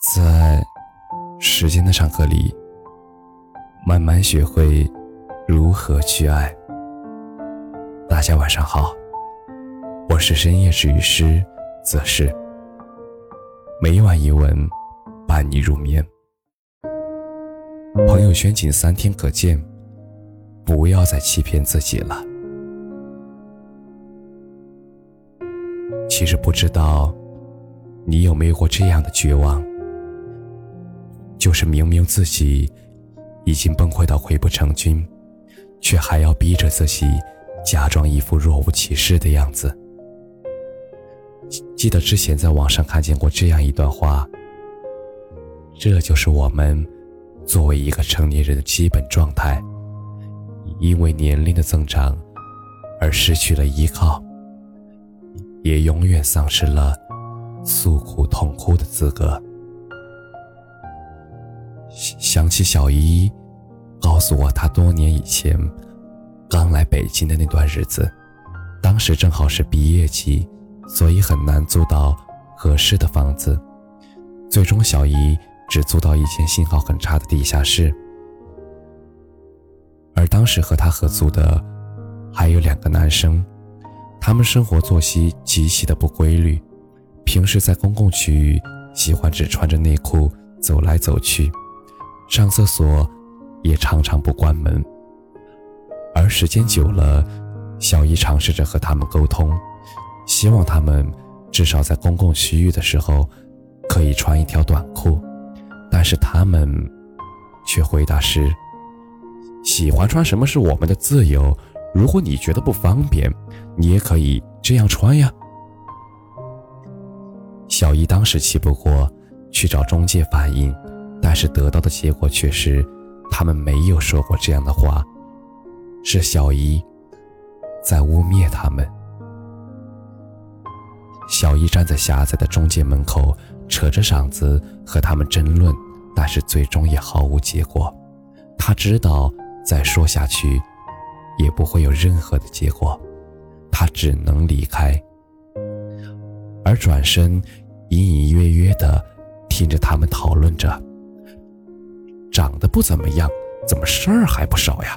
在时间的长河里，慢慢学会如何去爱。大家晚上好，我是深夜治愈师则是每晚一文伴你入眠。朋友圈仅三天可见，不要再欺骗自己了。其实不知道你有没有过这样的绝望。就是明明自己已经崩溃到溃不成军，却还要逼着自己假装一副若无其事的样子。记得之前在网上看见过这样一段话：这就是我们作为一个成年人的基本状态，因为年龄的增长而失去了依靠，也永远丧失了诉苦痛哭的资格。想起小姨告诉我，她多年以前刚来北京的那段日子，当时正好是毕业季，所以很难租到合适的房子。最终，小姨只租到一间信号很差的地下室。而当时和她合租的还有两个男生，他们生活作息极其的不规律，平时在公共区域喜欢只穿着内裤走来走去。上厕所也常常不关门，而时间久了，小姨尝试着和他们沟通，希望他们至少在公共区域的时候可以穿一条短裤，但是他们却回答是：“喜欢穿什么是我们的自由，如果你觉得不方便，你也可以这样穿呀。”小姨当时气不过，去找中介反映。但是得到的结果却是，他们没有说过这样的话，是小姨在污蔑他们。小姨站在狭窄的中介门口，扯着嗓子和他们争论，但是最终也毫无结果。他知道再说下去，也不会有任何的结果，他只能离开，而转身隐隐约约的听着他们讨论着。长得不怎么样，怎么事儿还不少呀？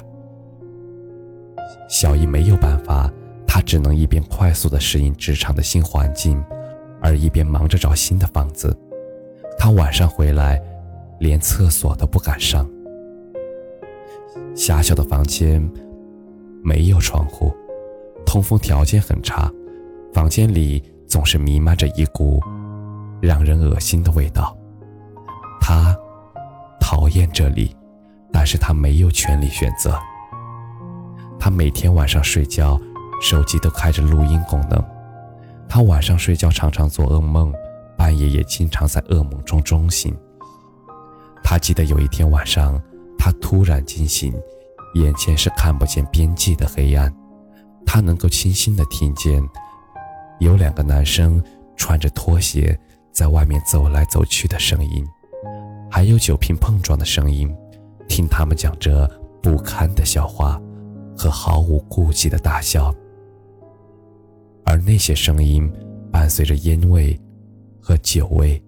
小姨没有办法，她只能一边快速的适应职场的新环境，而一边忙着找新的房子。她晚上回来，连厕所都不敢上。狭小的房间没有窗户，通风条件很差，房间里总是弥漫着一股让人恶心的味道。厌这里，但是他没有权利选择。他每天晚上睡觉，手机都开着录音功能。他晚上睡觉常常做噩梦，半夜也经常在噩梦中中醒。他记得有一天晚上，他突然惊醒，眼前是看不见边际的黑暗。他能够清晰的听见，有两个男生穿着拖鞋在外面走来走去的声音。还有酒瓶碰撞的声音，听他们讲着不堪的笑话和毫无顾忌的大笑，而那些声音伴随着烟味和酒味，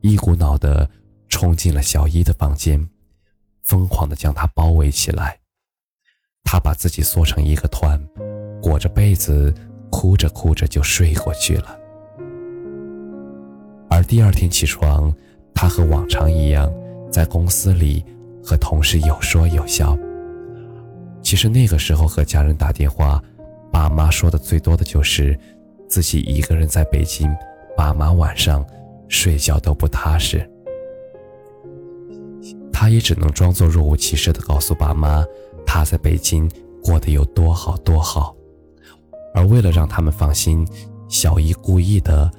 一股脑的冲进了小伊的房间，疯狂的将她包围起来。她把自己缩成一个团，裹着被子，哭着哭着就睡过去了。而第二天起床。他和往常一样，在公司里和同事有说有笑。其实那个时候和家人打电话，爸妈说的最多的就是自己一个人在北京，爸妈晚上睡觉都不踏实。他也只能装作若无其事的告诉爸妈，他在北京过得有多好多好。而为了让他们放心，小姨故意的。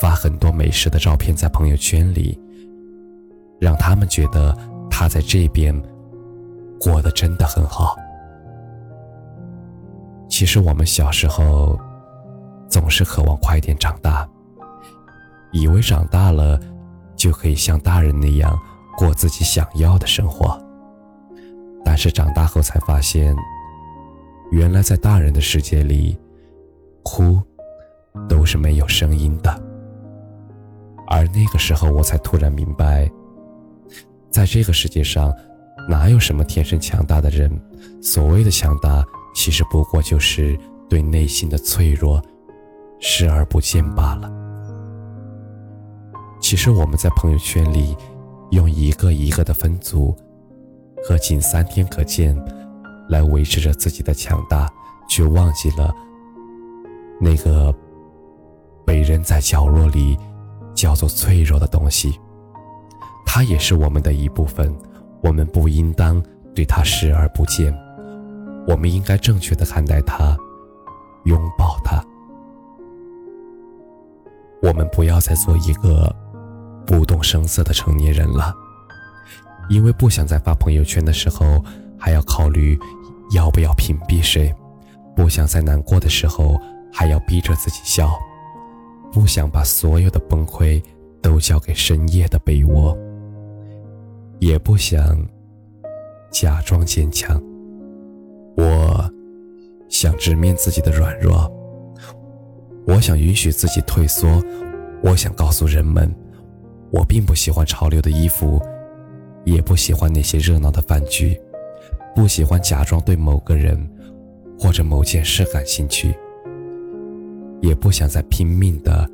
发很多美食的照片在朋友圈里，让他们觉得他在这边过得真的很好。其实我们小时候总是渴望快点长大，以为长大了就可以像大人那样过自己想要的生活，但是长大后才发现，原来在大人的世界里，哭都是没有声音的。而那个时候，我才突然明白，在这个世界上，哪有什么天生强大的人？所谓的强大，其实不过就是对内心的脆弱视而不见罢了。其实我们在朋友圈里，用一个一个的分组和仅三天可见，来维持着自己的强大，却忘记了那个被扔在角落里。叫做脆弱的东西，它也是我们的一部分，我们不应当对它视而不见，我们应该正确的看待它，拥抱它。我们不要再做一个不动声色的成年人了，因为不想在发朋友圈的时候还要考虑要不要屏蔽谁，不想在难过的时候还要逼着自己笑。不想把所有的崩溃都交给深夜的被窝，也不想假装坚强。我想直面自己的软弱，我想允许自己退缩，我想告诉人们，我并不喜欢潮流的衣服，也不喜欢那些热闹的饭局，不喜欢假装对某个人或者某件事感兴趣。也不想再拼命的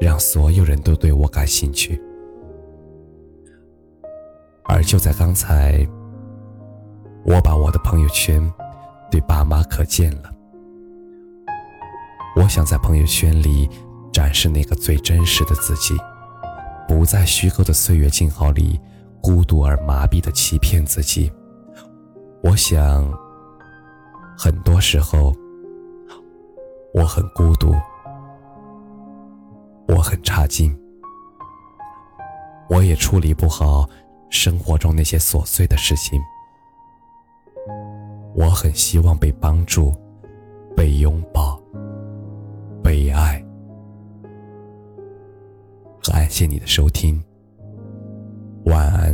让所有人都对我感兴趣，而就在刚才，我把我的朋友圈对爸妈可见了。我想在朋友圈里展示那个最真实的自己，不在虚构的岁月静好里孤独而麻痹的欺骗自己。我想，很多时候。我很孤独，我很差劲，我也处理不好生活中那些琐碎的事情。我很希望被帮助，被拥抱，被爱。感谢你的收听，晚安。